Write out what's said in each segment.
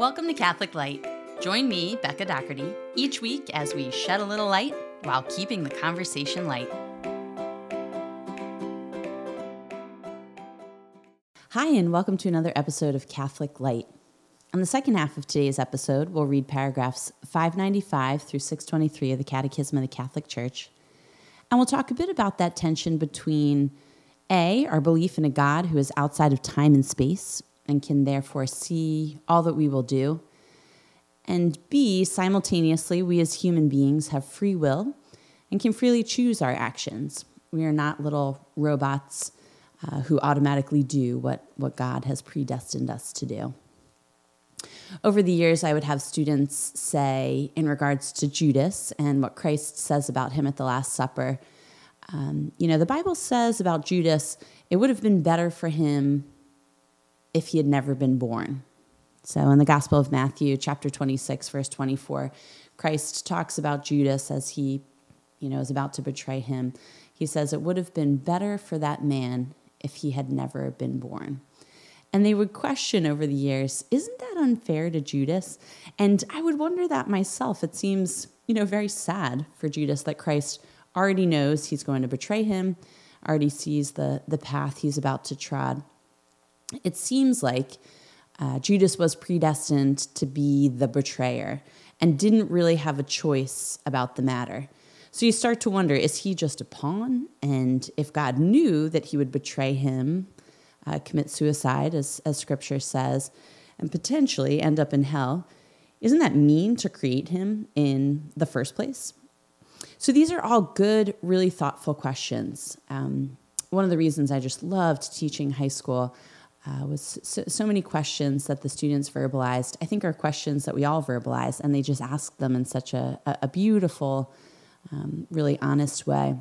Welcome to Catholic Light. Join me, Becca Doherty, each week as we shed a little light while keeping the conversation light. Hi, and welcome to another episode of Catholic Light. On the second half of today's episode, we'll read paragraphs 595 through 623 of the Catechism of the Catholic Church. And we'll talk a bit about that tension between A, our belief in a God who is outside of time and space, and can therefore see all that we will do. And B, simultaneously, we as human beings have free will and can freely choose our actions. We are not little robots uh, who automatically do what, what God has predestined us to do. Over the years, I would have students say, in regards to Judas and what Christ says about him at the Last Supper, um, you know, the Bible says about Judas, it would have been better for him if he had never been born. So in the Gospel of Matthew, chapter 26, verse 24, Christ talks about Judas as he, you know, is about to betray him. He says, It would have been better for that man if he had never been born. And they would question over the years, isn't that unfair to Judas? And I would wonder that myself. It seems, you know, very sad for Judas that Christ already knows he's going to betray him, already sees the, the path he's about to trod it seems like uh, Judas was predestined to be the betrayer and didn't really have a choice about the matter. So you start to wonder is he just a pawn? And if God knew that he would betray him, uh, commit suicide, as, as scripture says, and potentially end up in hell, isn't that mean to create him in the first place? So these are all good, really thoughtful questions. Um, one of the reasons I just loved teaching high school uh, was so, so, many questions that the students verbalized. I think are questions that we all verbalize, and they just ask them in such a, a beautiful, um, really honest way.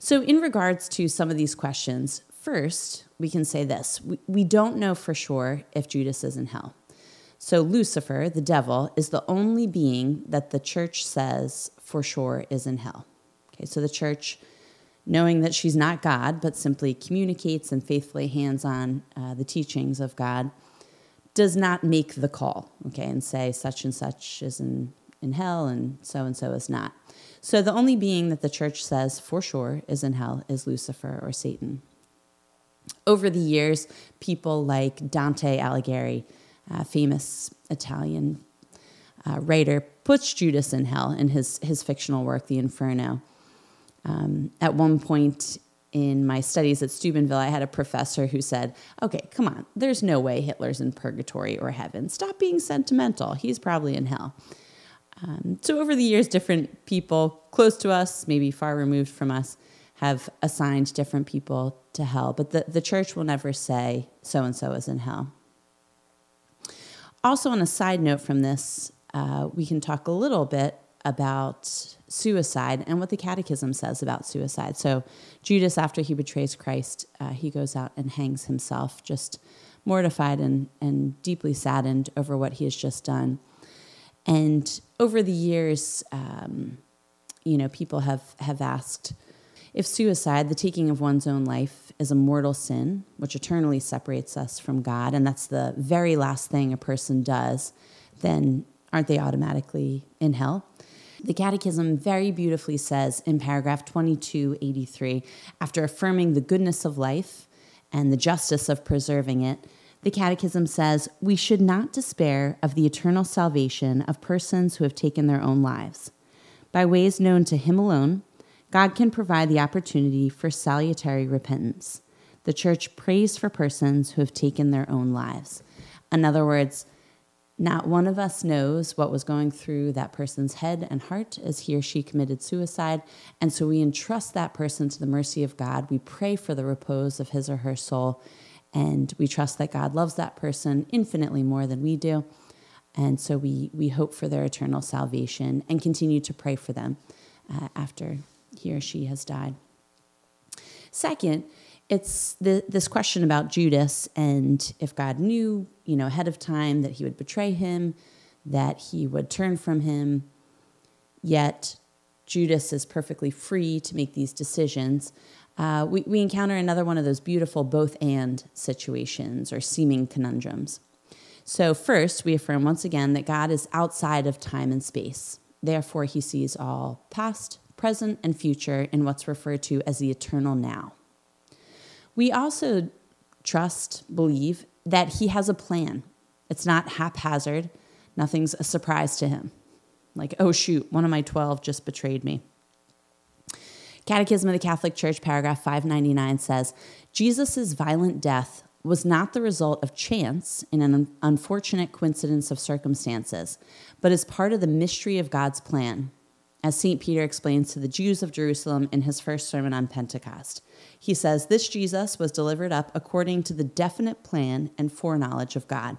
So, in regards to some of these questions, first, we can say this we, we don't know for sure if Judas is in hell. So, Lucifer, the devil, is the only being that the church says for sure is in hell. Okay, so the church knowing that she's not God, but simply communicates and faithfully hands on uh, the teachings of God, does not make the call, okay, and say such and such is in, in hell and so and so is not. So the only being that the church says for sure is in hell is Lucifer or Satan. Over the years, people like Dante Alighieri, famous Italian uh, writer, puts Judas in hell in his, his fictional work, The Inferno. Um, at one point in my studies at Steubenville, I had a professor who said, Okay, come on, there's no way Hitler's in purgatory or heaven. Stop being sentimental. He's probably in hell. Um, so, over the years, different people close to us, maybe far removed from us, have assigned different people to hell. But the, the church will never say so and so is in hell. Also, on a side note from this, uh, we can talk a little bit about suicide and what the catechism says about suicide. So, Judas, after he betrays Christ, uh, he goes out and hangs himself, just mortified and, and deeply saddened over what he has just done. And over the years, um, you know, people have, have asked if suicide, the taking of one's own life, is a mortal sin, which eternally separates us from God, and that's the very last thing a person does, then aren't they automatically in hell? The Catechism very beautifully says in paragraph 2283, after affirming the goodness of life and the justice of preserving it, the Catechism says, We should not despair of the eternal salvation of persons who have taken their own lives. By ways known to Him alone, God can provide the opportunity for salutary repentance. The Church prays for persons who have taken their own lives. In other words, not one of us knows what was going through that person's head and heart as he or she committed suicide. And so we entrust that person to the mercy of God. We pray for the repose of his or her soul. And we trust that God loves that person infinitely more than we do. And so we, we hope for their eternal salvation and continue to pray for them uh, after he or she has died. Second, it's the, this question about Judas and if God knew, you know, ahead of time that he would betray him, that he would turn from him, yet Judas is perfectly free to make these decisions. Uh, we, we encounter another one of those beautiful both and situations or seeming conundrums. So, first, we affirm once again that God is outside of time and space. Therefore, he sees all past, present, and future in what's referred to as the eternal now. We also trust, believe that he has a plan. It's not haphazard, nothing's a surprise to him. Like, oh, shoot, one of my 12 just betrayed me. Catechism of the Catholic Church, paragraph 599 says Jesus' violent death was not the result of chance in an unfortunate coincidence of circumstances, but is part of the mystery of God's plan, as St. Peter explains to the Jews of Jerusalem in his first sermon on Pentecost. He says, This Jesus was delivered up according to the definite plan and foreknowledge of God.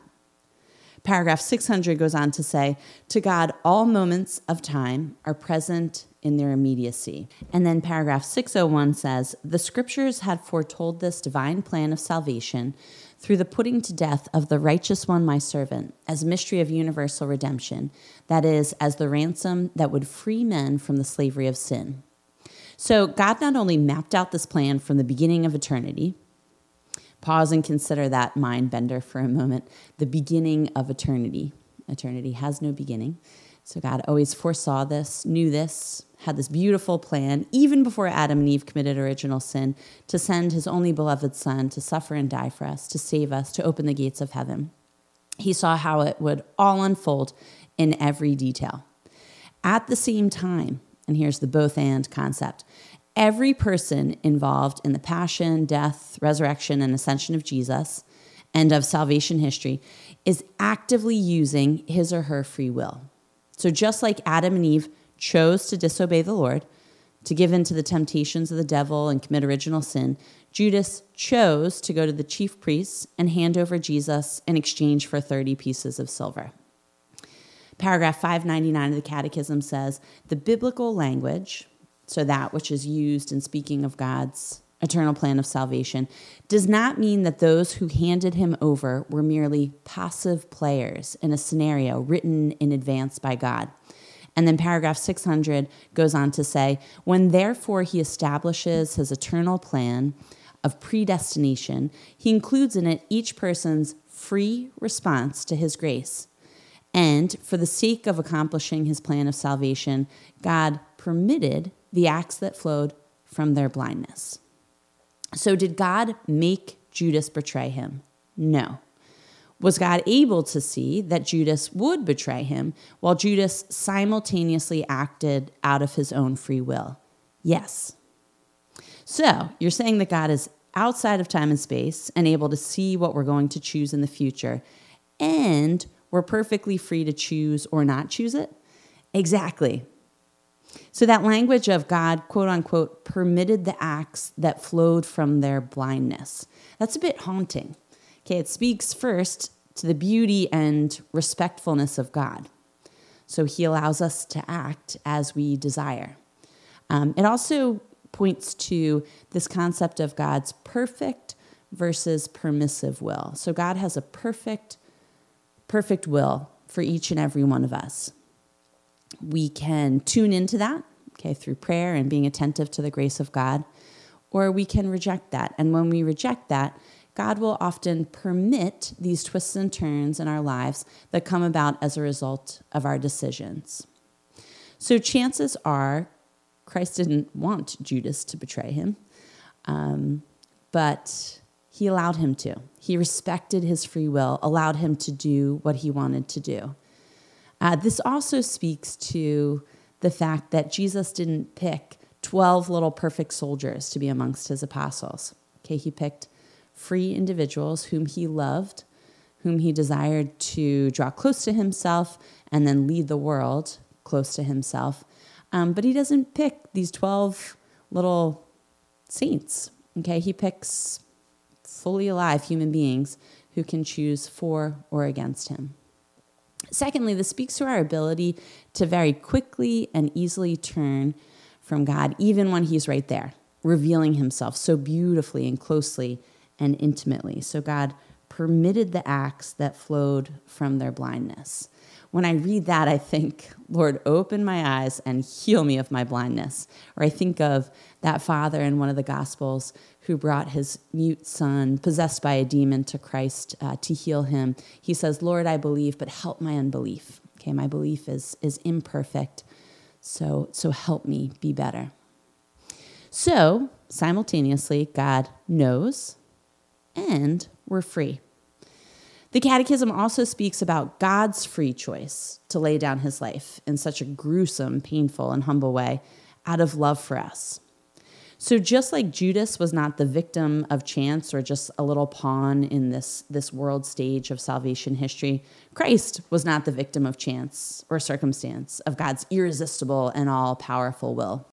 Paragraph 600 goes on to say, To God, all moments of time are present in their immediacy. And then paragraph 601 says, The scriptures had foretold this divine plan of salvation through the putting to death of the righteous one, my servant, as a mystery of universal redemption, that is, as the ransom that would free men from the slavery of sin. So God not only mapped out this plan from the beginning of eternity, Pause and consider that mind bender for a moment. The beginning of eternity. Eternity has no beginning. So God always foresaw this, knew this, had this beautiful plan, even before Adam and Eve committed original sin, to send his only beloved Son to suffer and die for us, to save us, to open the gates of heaven. He saw how it would all unfold in every detail. At the same time, and here's the both and concept every person involved in the passion, death, resurrection, and ascension of Jesus and of salvation history is actively using his or her free will. So, just like Adam and Eve chose to disobey the Lord, to give in to the temptations of the devil and commit original sin, Judas chose to go to the chief priests and hand over Jesus in exchange for 30 pieces of silver. Paragraph 599 of the Catechism says the biblical language, so that which is used in speaking of God's eternal plan of salvation, does not mean that those who handed him over were merely passive players in a scenario written in advance by God. And then paragraph 600 goes on to say, when therefore he establishes his eternal plan of predestination, he includes in it each person's free response to his grace. And for the sake of accomplishing his plan of salvation, God permitted the acts that flowed from their blindness. So, did God make Judas betray him? No. Was God able to see that Judas would betray him while Judas simultaneously acted out of his own free will? Yes. So, you're saying that God is outside of time and space and able to see what we're going to choose in the future, and we're perfectly free to choose or not choose it? Exactly. So that language of God, quote unquote, permitted the acts that flowed from their blindness. That's a bit haunting. Okay, it speaks first to the beauty and respectfulness of God. So he allows us to act as we desire. Um, it also points to this concept of God's perfect versus permissive will. So God has a perfect, perfect will for each and every one of us we can tune into that, okay, through prayer and being attentive to the grace of God, or we can reject that. And when we reject that, God will often permit these twists and turns in our lives that come about as a result of our decisions. So chances are Christ didn't want Judas to betray him, um, but he allowed him to. He respected his free will, allowed him to do what he wanted to do. Uh, this also speaks to the fact that Jesus didn't pick 12 little perfect soldiers to be amongst his apostles. Okay, he picked free individuals whom he loved, whom he desired to draw close to himself and then lead the world close to himself. Um, but he doesn't pick these 12 little saints. Okay, he picks fully alive human beings who can choose for or against him. Secondly, this speaks to our ability to very quickly and easily turn from God, even when He's right there, revealing Himself so beautifully and closely and intimately. So, God permitted the acts that flowed from their blindness. When I read that, I think, Lord, open my eyes and heal me of my blindness. Or I think of that father in one of the Gospels who brought his mute son, possessed by a demon, to Christ uh, to heal him, he says, Lord, I believe, but help my unbelief. Okay, my belief is, is imperfect, so, so help me be better. So, simultaneously, God knows and we're free. The Catechism also speaks about God's free choice to lay down his life in such a gruesome, painful, and humble way out of love for us. So just like Judas was not the victim of chance or just a little pawn in this, this world stage of salvation history, Christ was not the victim of chance or circumstance, of God's irresistible and all powerful will.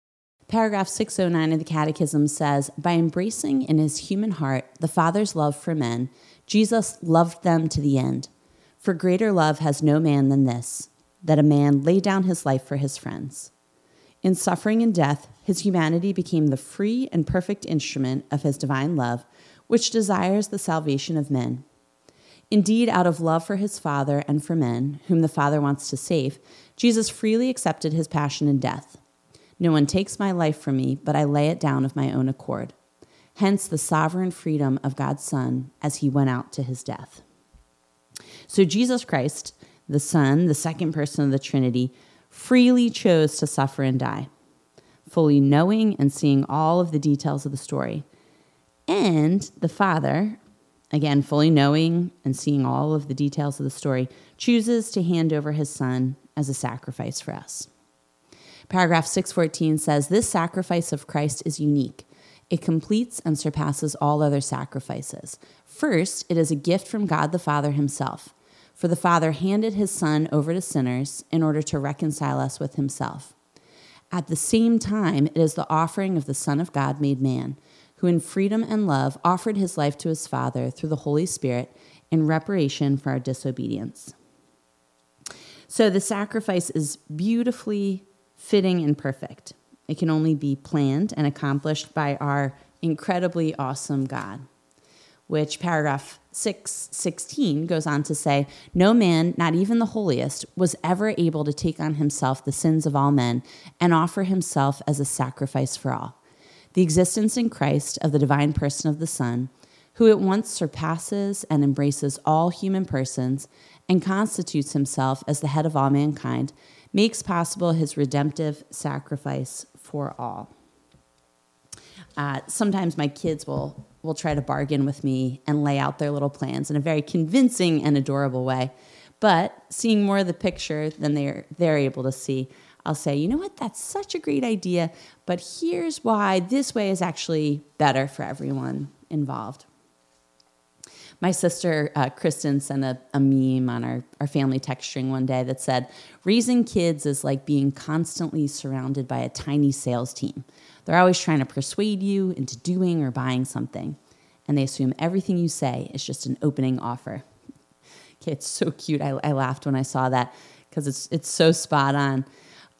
Paragraph 609 of the Catechism says By embracing in his human heart the Father's love for men, Jesus loved them to the end. For greater love has no man than this, that a man lay down his life for his friends. In suffering and death, his humanity became the free and perfect instrument of his divine love, which desires the salvation of men. Indeed, out of love for his Father and for men, whom the Father wants to save, Jesus freely accepted his passion and death. No one takes my life from me, but I lay it down of my own accord. Hence the sovereign freedom of God's Son as he went out to his death. So Jesus Christ, the Son, the second person of the Trinity, freely chose to suffer and die, fully knowing and seeing all of the details of the story. And the Father, again, fully knowing and seeing all of the details of the story, chooses to hand over his Son as a sacrifice for us. Paragraph 614 says This sacrifice of Christ is unique. It completes and surpasses all other sacrifices. First, it is a gift from God the Father Himself. For the Father handed His Son over to sinners in order to reconcile us with Himself. At the same time, it is the offering of the Son of God made man, who in freedom and love offered his life to his Father through the Holy Spirit in reparation for our disobedience. So the sacrifice is beautifully fitting and perfect. It can only be planned and accomplished by our incredibly awesome God. Which paragraph 616 goes on to say, No man, not even the holiest, was ever able to take on himself the sins of all men and offer himself as a sacrifice for all. The existence in Christ of the divine person of the Son, who at once surpasses and embraces all human persons and constitutes himself as the head of all mankind, makes possible his redemptive sacrifice for all. Uh, sometimes my kids will, will try to bargain with me and lay out their little plans in a very convincing and adorable way. But seeing more of the picture than they're, they're able to see, I'll say, you know what, that's such a great idea, but here's why this way is actually better for everyone involved my sister uh, Kristen sent a, a meme on our, our family text string one day that said, Raising kids is like being constantly surrounded by a tiny sales team. They're always trying to persuade you into doing or buying something, and they assume everything you say is just an opening offer. okay, it's so cute. I, I laughed when I saw that because it's, it's so spot on.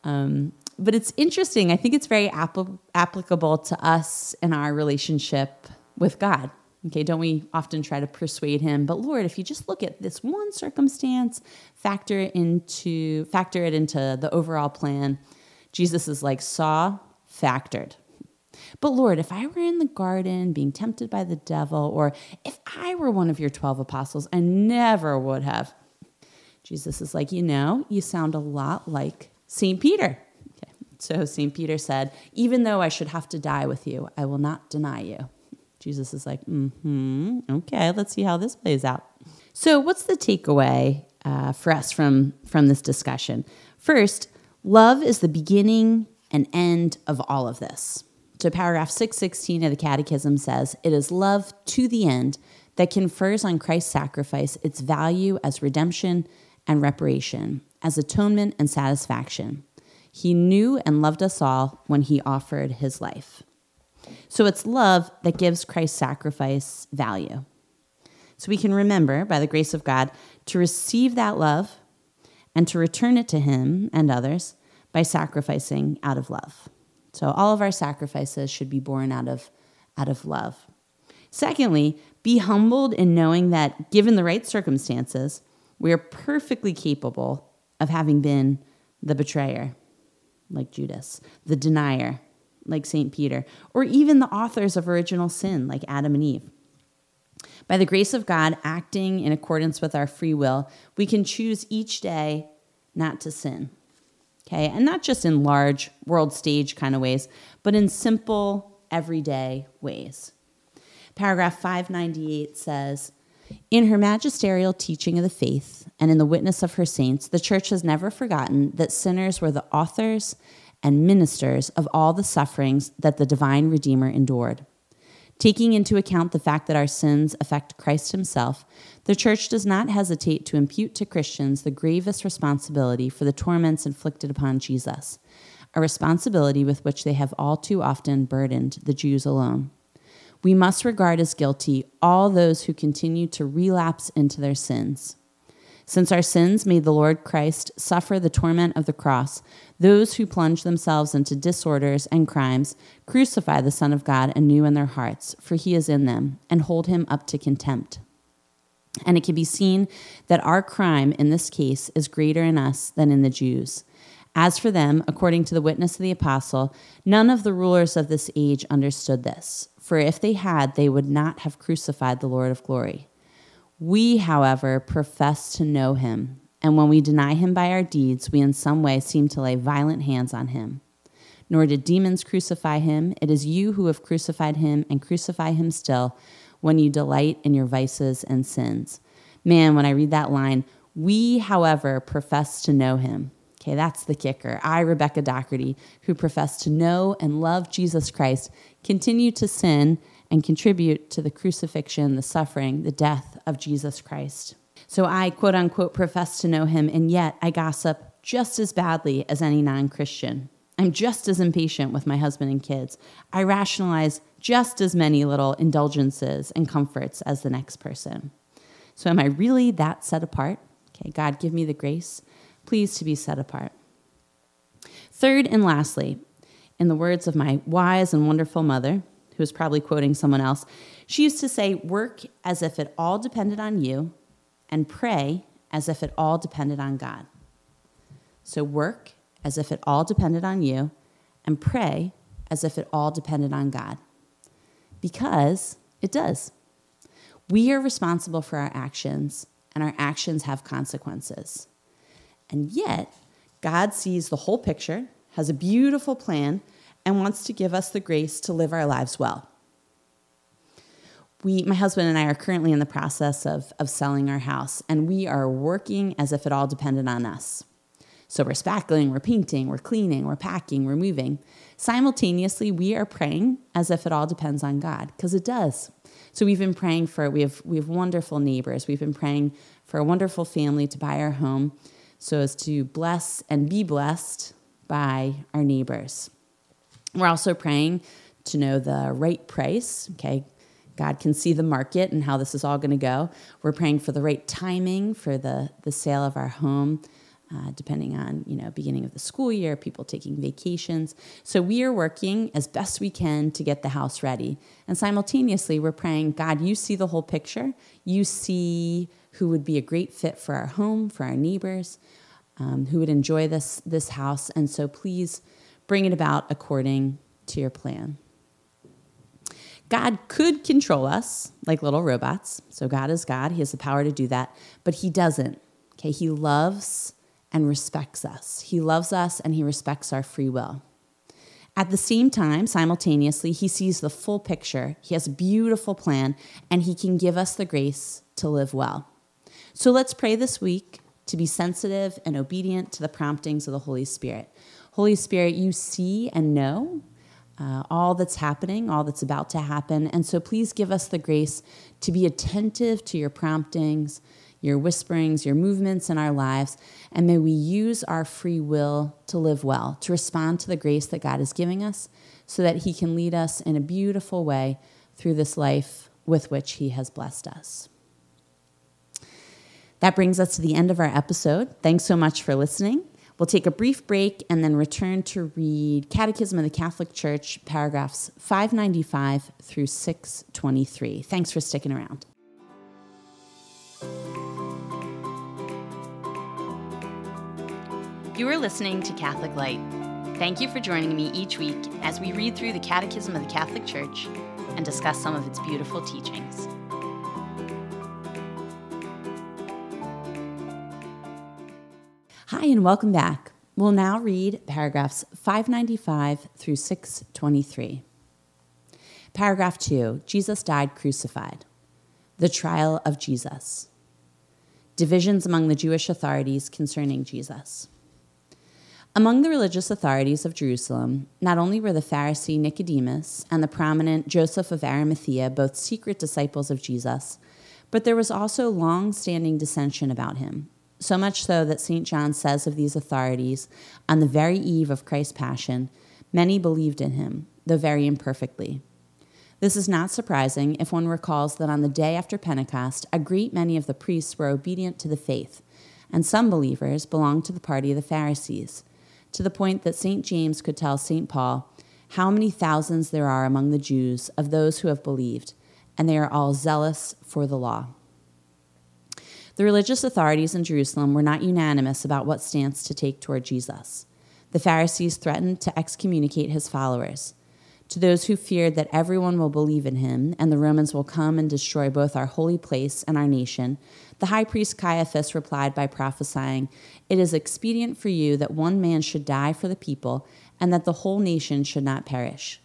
Um, but it's interesting. I think it's very applicable to us in our relationship with God. Okay, don't we often try to persuade him? But Lord, if you just look at this one circumstance, factor it into factor it into the overall plan. Jesus is like saw factored. But Lord, if I were in the garden being tempted by the devil, or if I were one of your 12 apostles, I never would have. Jesus is like, you know, you sound a lot like St. Peter. Okay. So St. Peter said, even though I should have to die with you, I will not deny you. Jesus is like, hmm, okay, let's see how this plays out. So, what's the takeaway uh, for us from, from this discussion? First, love is the beginning and end of all of this. So, paragraph 616 of the Catechism says, It is love to the end that confers on Christ's sacrifice its value as redemption and reparation, as atonement and satisfaction. He knew and loved us all when he offered his life. So it's love that gives Christ's sacrifice value. So we can remember, by the grace of God, to receive that love and to return it to Him and others by sacrificing out of love. So all of our sacrifices should be born out of, out of love. Secondly, be humbled in knowing that given the right circumstances, we are perfectly capable of having been the betrayer, like Judas, the denier, like St. Peter, or even the authors of original sin, like Adam and Eve. By the grace of God, acting in accordance with our free will, we can choose each day not to sin. Okay, and not just in large world stage kind of ways, but in simple, everyday ways. Paragraph 598 says, in her magisterial teaching of the faith and in the witness of her saints, the church has never forgotten that sinners were the authors and ministers of all the sufferings that the divine Redeemer endured. Taking into account the fact that our sins affect Christ himself, the church does not hesitate to impute to Christians the gravest responsibility for the torments inflicted upon Jesus, a responsibility with which they have all too often burdened the Jews alone. We must regard as guilty all those who continue to relapse into their sins. Since our sins made the Lord Christ suffer the torment of the cross, those who plunge themselves into disorders and crimes crucify the Son of God anew in their hearts, for he is in them, and hold him up to contempt. And it can be seen that our crime in this case is greater in us than in the Jews. As for them, according to the witness of the apostle, none of the rulers of this age understood this, for if they had, they would not have crucified the Lord of glory. We, however, profess to know him, and when we deny him by our deeds, we in some way seem to lay violent hands on him. Nor did demons crucify him. It is you who have crucified him and crucify him still when you delight in your vices and sins. Man, when I read that line, we, however, profess to know him. Okay, that's the kicker. I, Rebecca Doherty, who profess to know and love Jesus Christ, continue to sin and contribute to the crucifixion, the suffering, the death of Jesus Christ. So I, quote unquote, profess to know him, and yet I gossip just as badly as any non Christian. I'm just as impatient with my husband and kids. I rationalize just as many little indulgences and comforts as the next person. So, am I really that set apart? Okay, God, give me the grace, please, to be set apart. Third and lastly, in the words of my wise and wonderful mother, who was probably quoting someone else, she used to say, Work as if it all depended on you, and pray as if it all depended on God. So work as if it all depended on you, and pray as if it all depended on God. Because it does. We are responsible for our actions, and our actions have consequences. And yet, God sees the whole picture, has a beautiful plan, and wants to give us the grace to live our lives well. We, my husband and I are currently in the process of, of selling our house, and we are working as if it all depended on us. So we're spackling, we're painting, we're cleaning, we're packing, we're moving. Simultaneously, we are praying as if it all depends on God, because it does. So we've been praying for we have we have wonderful neighbors. We've been praying for a wonderful family to buy our home so as to bless and be blessed by our neighbors. We're also praying to know the right price. Okay, God can see the market and how this is all going to go. We're praying for the right timing for the, the sale of our home, uh, depending on you know beginning of the school year, people taking vacations. So we are working as best we can to get the house ready, and simultaneously we're praying, God, you see the whole picture. You see who would be a great fit for our home, for our neighbors, um, who would enjoy this this house, and so please bring it about according to your plan. God could control us like little robots. So God is God. He has the power to do that, but he doesn't. Okay, he loves and respects us. He loves us and he respects our free will. At the same time, simultaneously, he sees the full picture. He has a beautiful plan and he can give us the grace to live well. So let's pray this week to be sensitive and obedient to the promptings of the Holy Spirit. Holy Spirit, you see and know uh, all that's happening, all that's about to happen. And so please give us the grace to be attentive to your promptings, your whisperings, your movements in our lives. And may we use our free will to live well, to respond to the grace that God is giving us, so that He can lead us in a beautiful way through this life with which He has blessed us. That brings us to the end of our episode. Thanks so much for listening. We'll take a brief break and then return to read Catechism of the Catholic Church, paragraphs 595 through 623. Thanks for sticking around. You are listening to Catholic Light, Thank you for joining me each week as we read through the Catechism of the Catholic Church and discuss some of its beautiful teachings. Hi, and welcome back. We'll now read paragraphs 595 through 623. Paragraph 2 Jesus died crucified. The trial of Jesus. Divisions among the Jewish authorities concerning Jesus. Among the religious authorities of Jerusalem, not only were the Pharisee Nicodemus and the prominent Joseph of Arimathea both secret disciples of Jesus, but there was also long standing dissension about him, so much so that St. John says of these authorities, on the very eve of Christ's Passion, many believed in him, though very imperfectly. This is not surprising if one recalls that on the day after Pentecost, a great many of the priests were obedient to the faith, and some believers belonged to the party of the Pharisees to the point that St. James could tell St. Paul how many thousands there are among the Jews of those who have believed, and they are all zealous for the law. The religious authorities in Jerusalem were not unanimous about what stance to take toward Jesus. The Pharisees threatened to excommunicate his followers. To those who feared that everyone will believe in him and the Romans will come and destroy both our holy place and our nation, the high priest Caiaphas replied by prophesying, It is expedient for you that one man should die for the people, and that the whole nation should not perish.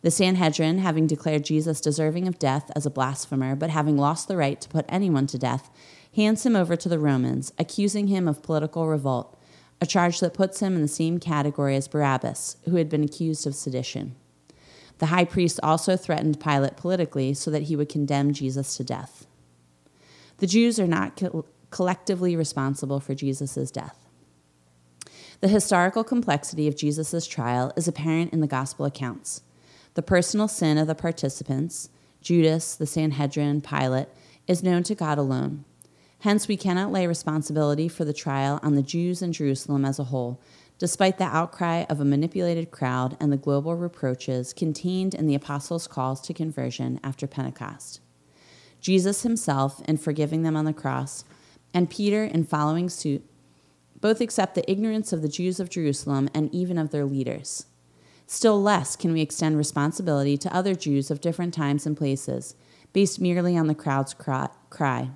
The Sanhedrin, having declared Jesus deserving of death as a blasphemer, but having lost the right to put anyone to death, hands him over to the Romans, accusing him of political revolt, a charge that puts him in the same category as Barabbas, who had been accused of sedition. The high priest also threatened Pilate politically so that he would condemn Jesus to death. The Jews are not co- collectively responsible for Jesus' death. The historical complexity of Jesus' trial is apparent in the gospel accounts. The personal sin of the participants, Judas, the Sanhedrin, Pilate, is known to God alone. Hence, we cannot lay responsibility for the trial on the Jews in Jerusalem as a whole, despite the outcry of a manipulated crowd and the global reproaches contained in the apostles' calls to conversion after Pentecost. Jesus himself in forgiving them on the cross, and Peter in following suit, both accept the ignorance of the Jews of Jerusalem and even of their leaders. Still less can we extend responsibility to other Jews of different times and places, based merely on the crowd's cry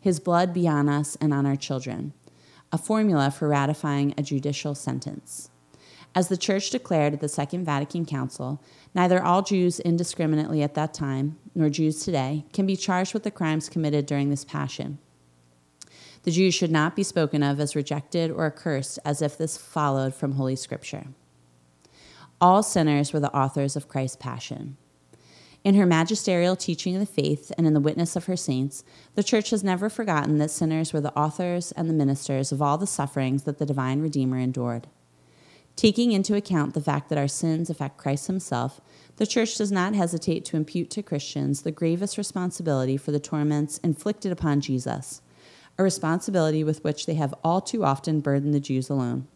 His blood be on us and on our children, a formula for ratifying a judicial sentence. As the Church declared at the Second Vatican Council, neither all Jews indiscriminately at that time, nor Jews today, can be charged with the crimes committed during this Passion. The Jews should not be spoken of as rejected or accursed as if this followed from Holy Scripture. All sinners were the authors of Christ's Passion. In her magisterial teaching of the faith and in the witness of her saints, the Church has never forgotten that sinners were the authors and the ministers of all the sufferings that the divine Redeemer endured. Taking into account the fact that our sins affect Christ himself, the Church does not hesitate to impute to Christians the gravest responsibility for the torments inflicted upon Jesus, a responsibility with which they have all too often burdened the Jews alone.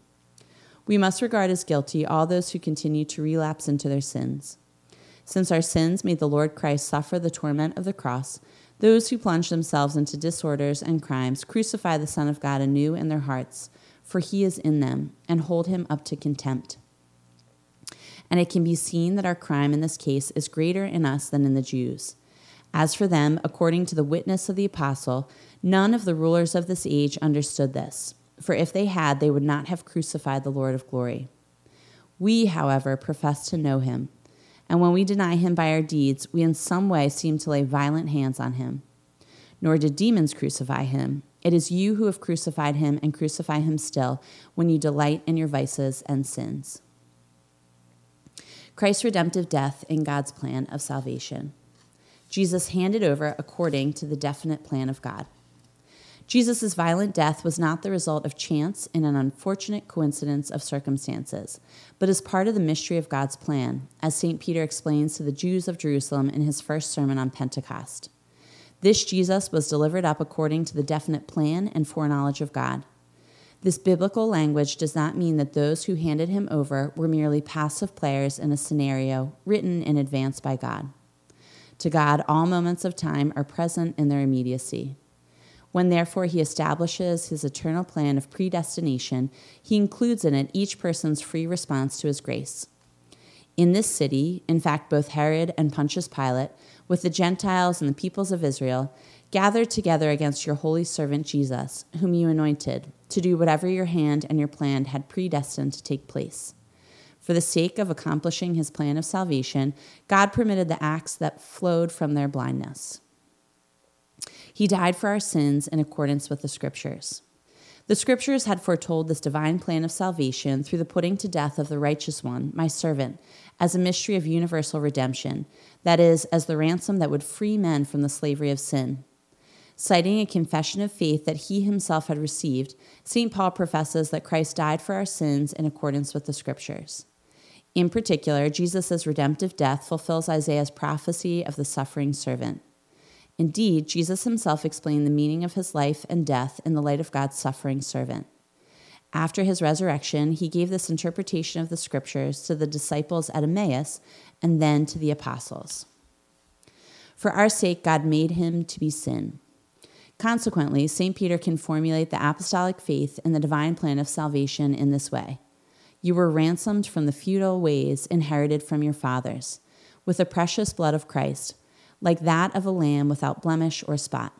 We must regard as guilty all those who continue to relapse into their sins. Since our sins made the Lord Christ suffer the torment of the cross, those who plunge themselves into disorders and crimes crucify the Son of God anew in their hearts for he is in them, and hold him up to contempt. And it can be seen that our crime in this case is greater in us than in the Jews. As for them, according to the witness of the apostle, none of the rulers of this age understood this, for if they had, they would not have crucified the Lord of glory. We, however, profess to know him, and when we deny him by our deeds, we in some way seem to lay violent hands on him. Nor did demons crucify him it is you who have crucified him and crucify him still when you delight in your vices and sins. Christ's redemptive death in God's plan of salvation. Jesus handed over according to the definite plan of God. Jesus' violent death was not the result of chance in an unfortunate coincidence of circumstances, but is part of the mystery of God's plan, as St. Peter explains to the Jews of Jerusalem in his first sermon on Pentecost. This Jesus was delivered up according to the definite plan and foreknowledge of God. This biblical language does not mean that those who handed him over were merely passive players in a scenario written in advance by God. To God, all moments of time are present in their immediacy. When therefore he establishes his eternal plan of predestination, he includes in it each person's free response to his grace. In this city, in fact, both Herod and Pontius Pilate, with the Gentiles and the peoples of Israel, gathered together against your holy servant Jesus, whom you anointed, to do whatever your hand and your plan had predestined to take place. For the sake of accomplishing his plan of salvation, God permitted the acts that flowed from their blindness. He died for our sins in accordance with the Scriptures. The Scriptures had foretold this divine plan of salvation through the putting to death of the righteous one, my servant, as a mystery of universal redemption, that is, as the ransom that would free men from the slavery of sin. Citing a confession of faith that he himself had received, St. Paul professes that Christ died for our sins in accordance with the Scriptures. In particular, Jesus' redemptive death fulfills Isaiah's prophecy of the suffering servant. Indeed, Jesus himself explained the meaning of his life and death in the light of God's suffering servant. After his resurrection, he gave this interpretation of the scriptures to the disciples at Emmaus and then to the apostles. For our sake, God made him to be sin. Consequently, St. Peter can formulate the apostolic faith and the divine plan of salvation in this way You were ransomed from the futile ways inherited from your fathers, with the precious blood of Christ like that of a lamb without blemish or spot.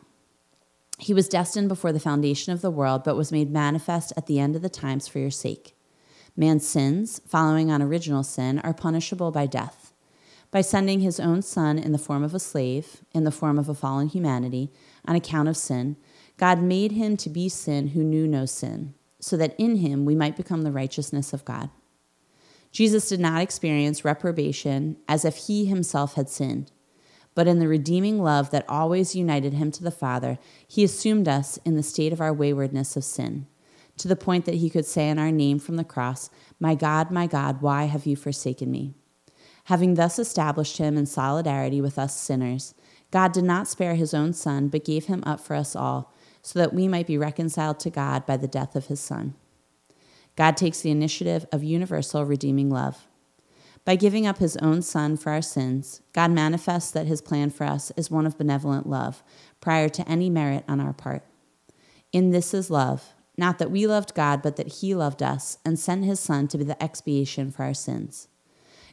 He was destined before the foundation of the world, but was made manifest at the end of the times for your sake. Man's sins, following on original sin, are punishable by death. By sending his own son in the form of a slave, in the form of a fallen humanity, on account of sin, God made him to be sin who knew no sin, so that in him we might become the righteousness of God. Jesus did not experience reprobation as if he himself had sinned but in the redeeming love that always united him to the Father, he assumed us in the state of our waywardness of sin, to the point that he could say in our name from the cross, My God, my God, why have you forsaken me? Having thus established him in solidarity with us sinners, God did not spare his own Son, but gave him up for us all, so that we might be reconciled to God by the death of his Son. God takes the initiative of universal redeeming love. By giving up his own Son for our sins, God manifests that his plan for us is one of benevolent love, prior to any merit on our part. In this is love, not that we loved God, but that he loved us and sent his Son to be the expiation for our sins.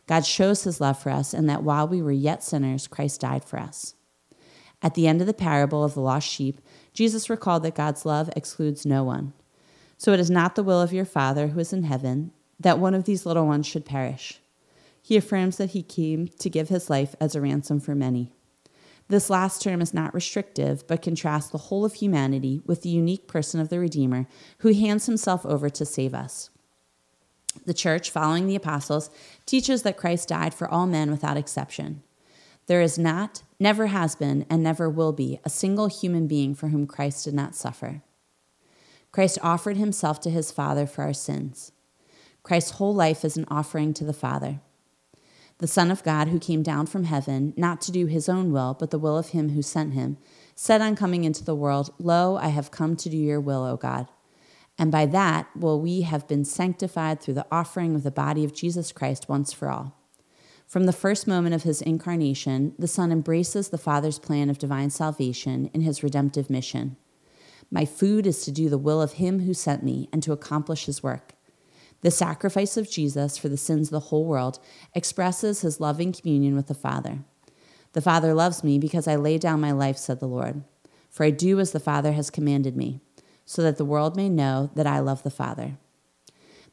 God shows his love for us in that while we were yet sinners, Christ died for us. At the end of the parable of the lost sheep, Jesus recalled that God's love excludes no one. So it is not the will of your Father who is in heaven that one of these little ones should perish. He affirms that he came to give his life as a ransom for many. This last term is not restrictive, but contrasts the whole of humanity with the unique person of the Redeemer who hands himself over to save us. The church, following the apostles, teaches that Christ died for all men without exception. There is not, never has been, and never will be a single human being for whom Christ did not suffer. Christ offered himself to his Father for our sins. Christ's whole life is an offering to the Father the Son of God, who came down from heaven, not to do his own will, but the will of him who sent him, said on coming into the world, Lo, I have come to do your will, O God. And by that will we have been sanctified through the offering of the body of Jesus Christ once for all. From the first moment of his incarnation, the Son embraces the Father's plan of divine salvation in his redemptive mission. My food is to do the will of him who sent me and to accomplish his work. The sacrifice of Jesus for the sins of the whole world expresses his loving communion with the Father. The Father loves me because I lay down my life, said the Lord. For I do as the Father has commanded me, so that the world may know that I love the Father.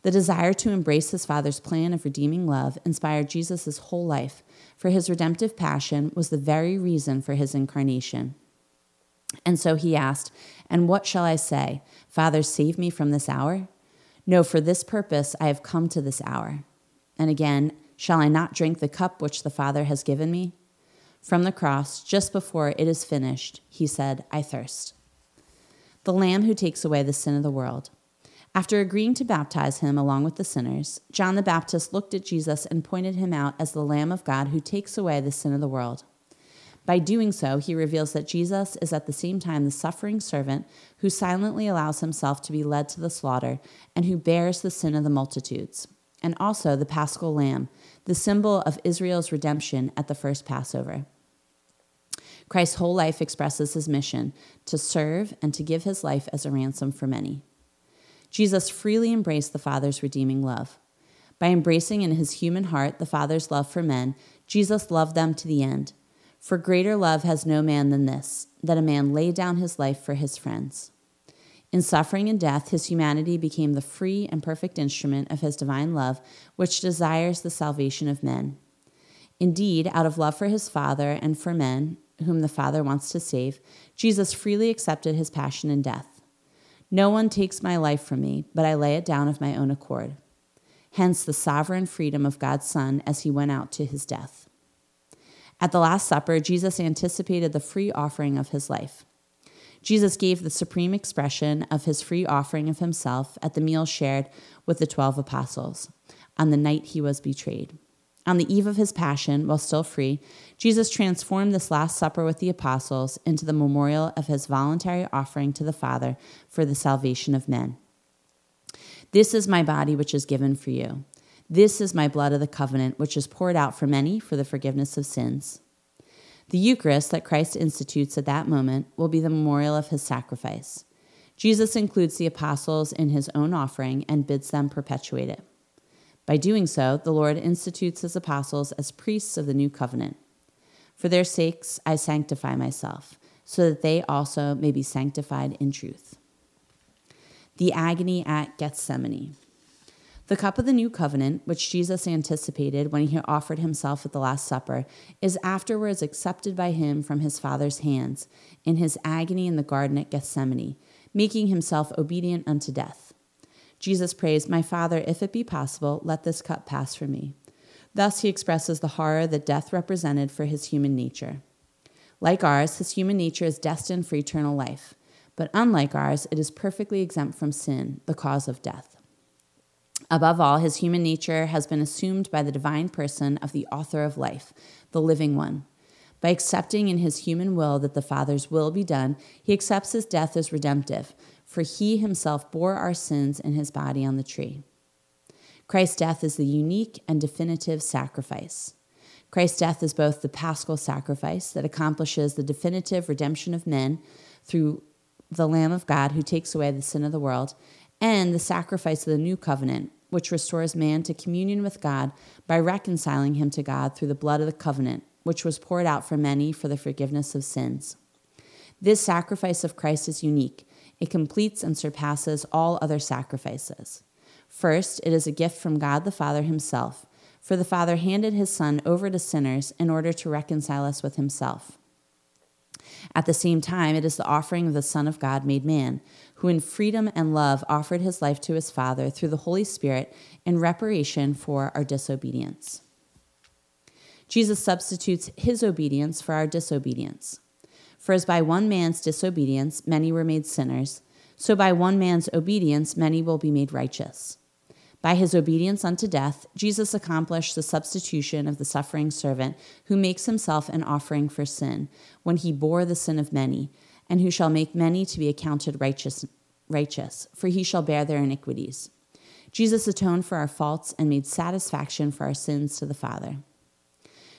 The desire to embrace his Father's plan of redeeming love inspired Jesus' whole life, for his redemptive passion was the very reason for his incarnation. And so he asked, And what shall I say? Father, save me from this hour? No, for this purpose I have come to this hour. And again, shall I not drink the cup which the Father has given me? From the cross, just before it is finished, he said, I thirst. The Lamb who takes away the sin of the world. After agreeing to baptize him along with the sinners, John the Baptist looked at Jesus and pointed him out as the Lamb of God who takes away the sin of the world. By doing so, he reveals that Jesus is at the same time the suffering servant who silently allows himself to be led to the slaughter and who bears the sin of the multitudes, and also the paschal lamb, the symbol of Israel's redemption at the first Passover. Christ's whole life expresses his mission to serve and to give his life as a ransom for many. Jesus freely embraced the Father's redeeming love. By embracing in his human heart the Father's love for men, Jesus loved them to the end. For greater love has no man than this, that a man lay down his life for his friends. In suffering and death, his humanity became the free and perfect instrument of his divine love, which desires the salvation of men. Indeed, out of love for his Father and for men, whom the Father wants to save, Jesus freely accepted his passion and death. No one takes my life from me, but I lay it down of my own accord. Hence the sovereign freedom of God's Son as he went out to his death. At the Last Supper, Jesus anticipated the free offering of his life. Jesus gave the supreme expression of his free offering of himself at the meal shared with the twelve apostles on the night he was betrayed. On the eve of his passion, while still free, Jesus transformed this Last Supper with the apostles into the memorial of his voluntary offering to the Father for the salvation of men. This is my body, which is given for you. This is my blood of the covenant, which is poured out for many for the forgiveness of sins. The Eucharist that Christ institutes at that moment will be the memorial of his sacrifice. Jesus includes the apostles in his own offering and bids them perpetuate it. By doing so, the Lord institutes his apostles as priests of the new covenant. For their sakes, I sanctify myself, so that they also may be sanctified in truth. The agony at Gethsemane. The cup of the new covenant, which Jesus anticipated when he offered himself at the Last Supper, is afterwards accepted by him from his Father's hands in his agony in the garden at Gethsemane, making himself obedient unto death. Jesus prays, My Father, if it be possible, let this cup pass from me. Thus he expresses the horror that death represented for his human nature. Like ours, his human nature is destined for eternal life, but unlike ours, it is perfectly exempt from sin, the cause of death. Above all, his human nature has been assumed by the divine person of the author of life, the living one. By accepting in his human will that the Father's will be done, he accepts his death as redemptive, for he himself bore our sins in his body on the tree. Christ's death is the unique and definitive sacrifice. Christ's death is both the paschal sacrifice that accomplishes the definitive redemption of men through the Lamb of God who takes away the sin of the world, and the sacrifice of the new covenant, which restores man to communion with God by reconciling him to God through the blood of the covenant, which was poured out for many for the forgiveness of sins. This sacrifice of Christ is unique it completes and surpasses all other sacrifices. First, it is a gift from God the Father Himself, for the Father handed His Son over to sinners in order to reconcile us with Himself. At the same time, it is the offering of the Son of God made man, who in freedom and love offered his life to his Father through the Holy Spirit in reparation for our disobedience. Jesus substitutes his obedience for our disobedience. For as by one man's disobedience many were made sinners, so by one man's obedience many will be made righteous. By his obedience unto death, Jesus accomplished the substitution of the suffering servant who makes himself an offering for sin, when he bore the sin of many, and who shall make many to be accounted righteous, righteous, for he shall bear their iniquities. Jesus atoned for our faults and made satisfaction for our sins to the Father.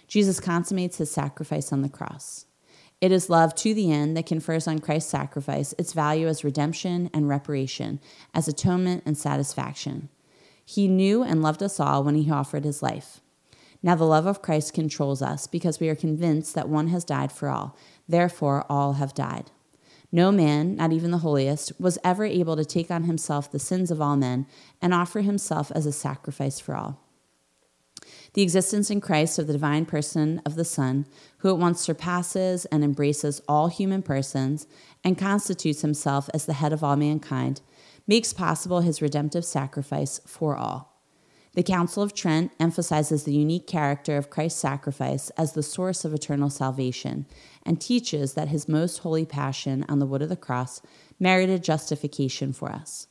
Jesus consummates his sacrifice on the cross. It is love to the end that confers on Christ's sacrifice its value as redemption and reparation, as atonement and satisfaction. He knew and loved us all when he offered his life. Now the love of Christ controls us because we are convinced that one has died for all, therefore all have died. No man, not even the holiest, was ever able to take on himself the sins of all men and offer himself as a sacrifice for all the existence in Christ of the divine person of the Son, who at once surpasses and embraces all human persons and constitutes himself as the head of all mankind, makes possible his redemptive sacrifice for all. The Council of Trent emphasizes the unique character of Christ's sacrifice as the source of eternal salvation and teaches that his most holy passion on the wood of the cross merited justification for us.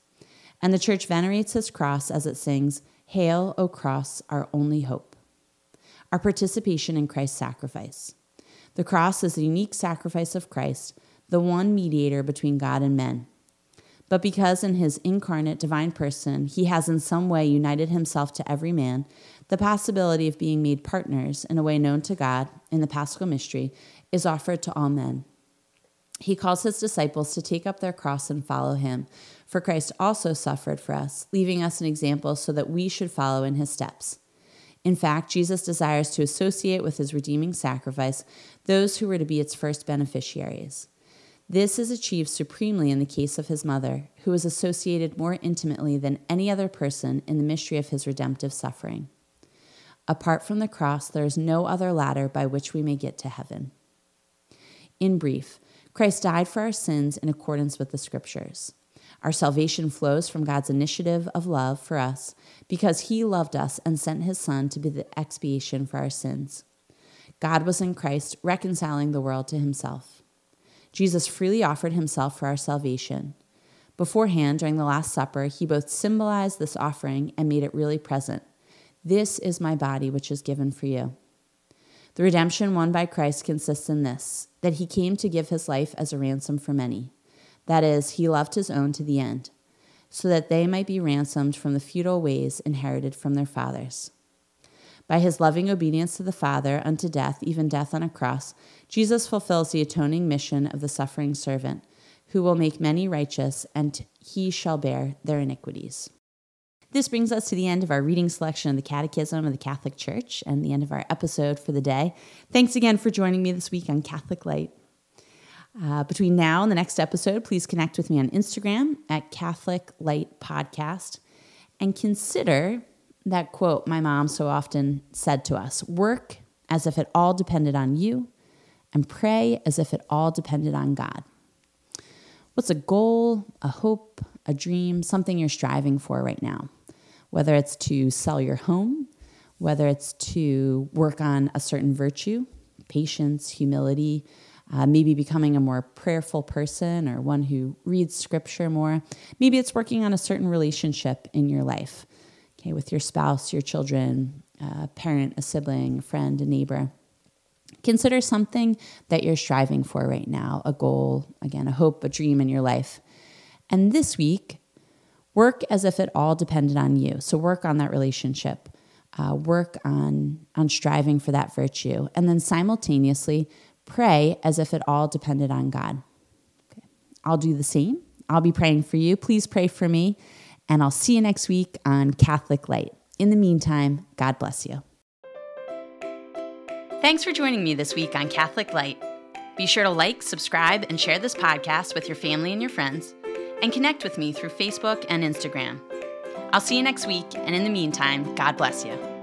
And the Church venerates his cross as it sings, Hail, O cross, our only hope. Our participation in Christ's sacrifice. The cross is the unique sacrifice of Christ, the one mediator between God and men. But because in his incarnate divine person he has in some way united himself to every man, the possibility of being made partners in a way known to God in the paschal mystery is offered to all men. He calls his disciples to take up their cross and follow him, for Christ also suffered for us, leaving us an example so that we should follow in his steps. In fact, Jesus desires to associate with his redeeming sacrifice those who were to be its first beneficiaries. This is achieved supremely in the case of his mother, who was associated more intimately than any other person in the mystery of his redemptive suffering. Apart from the cross, there is no other ladder by which we may get to heaven. In brief, Christ died for our sins in accordance with the scriptures. Our salvation flows from God's initiative of love for us because he loved us and sent his Son to be the expiation for our sins. God was in Christ reconciling the world to himself. Jesus freely offered himself for our salvation. Beforehand, during the Last Supper, he both symbolized this offering and made it really present. This is my body, which is given for you. The redemption won by Christ consists in this that he came to give his life as a ransom for many. That is, he loved his own to the end, so that they might be ransomed from the futile ways inherited from their fathers. By his loving obedience to the Father unto death, even death on a cross, Jesus fulfills the atoning mission of the suffering servant, who will make many righteous, and he shall bear their iniquities. This brings us to the end of our reading selection of the Catechism of the Catholic Church and the end of our episode for the day. Thanks again for joining me this week on Catholic Light. Uh, between now and the next episode, please connect with me on Instagram at Catholic Light Podcast and consider that quote my mom so often said to us work as if it all depended on you, and pray as if it all depended on God. What's a goal, a hope, a dream, something you're striving for right now? Whether it's to sell your home, whether it's to work on a certain virtue, patience, humility, uh, maybe becoming a more prayerful person or one who reads scripture more. Maybe it's working on a certain relationship in your life okay, with your spouse, your children, a parent, a sibling, a friend, a neighbor. Consider something that you're striving for right now, a goal, again, a hope, a dream in your life. And this week, work as if it all depended on you. So work on that relationship. Uh, work on on striving for that virtue, and then simultaneously pray as if it all depended on God. Okay. I'll do the same. I'll be praying for you. Please pray for me and I'll see you next week on Catholic Light. In the meantime, God bless you. Thanks for joining me this week on Catholic Light. Be sure to like, subscribe, and share this podcast with your family and your friends, and connect with me through Facebook and Instagram. I'll see you next week, and in the meantime, God bless you.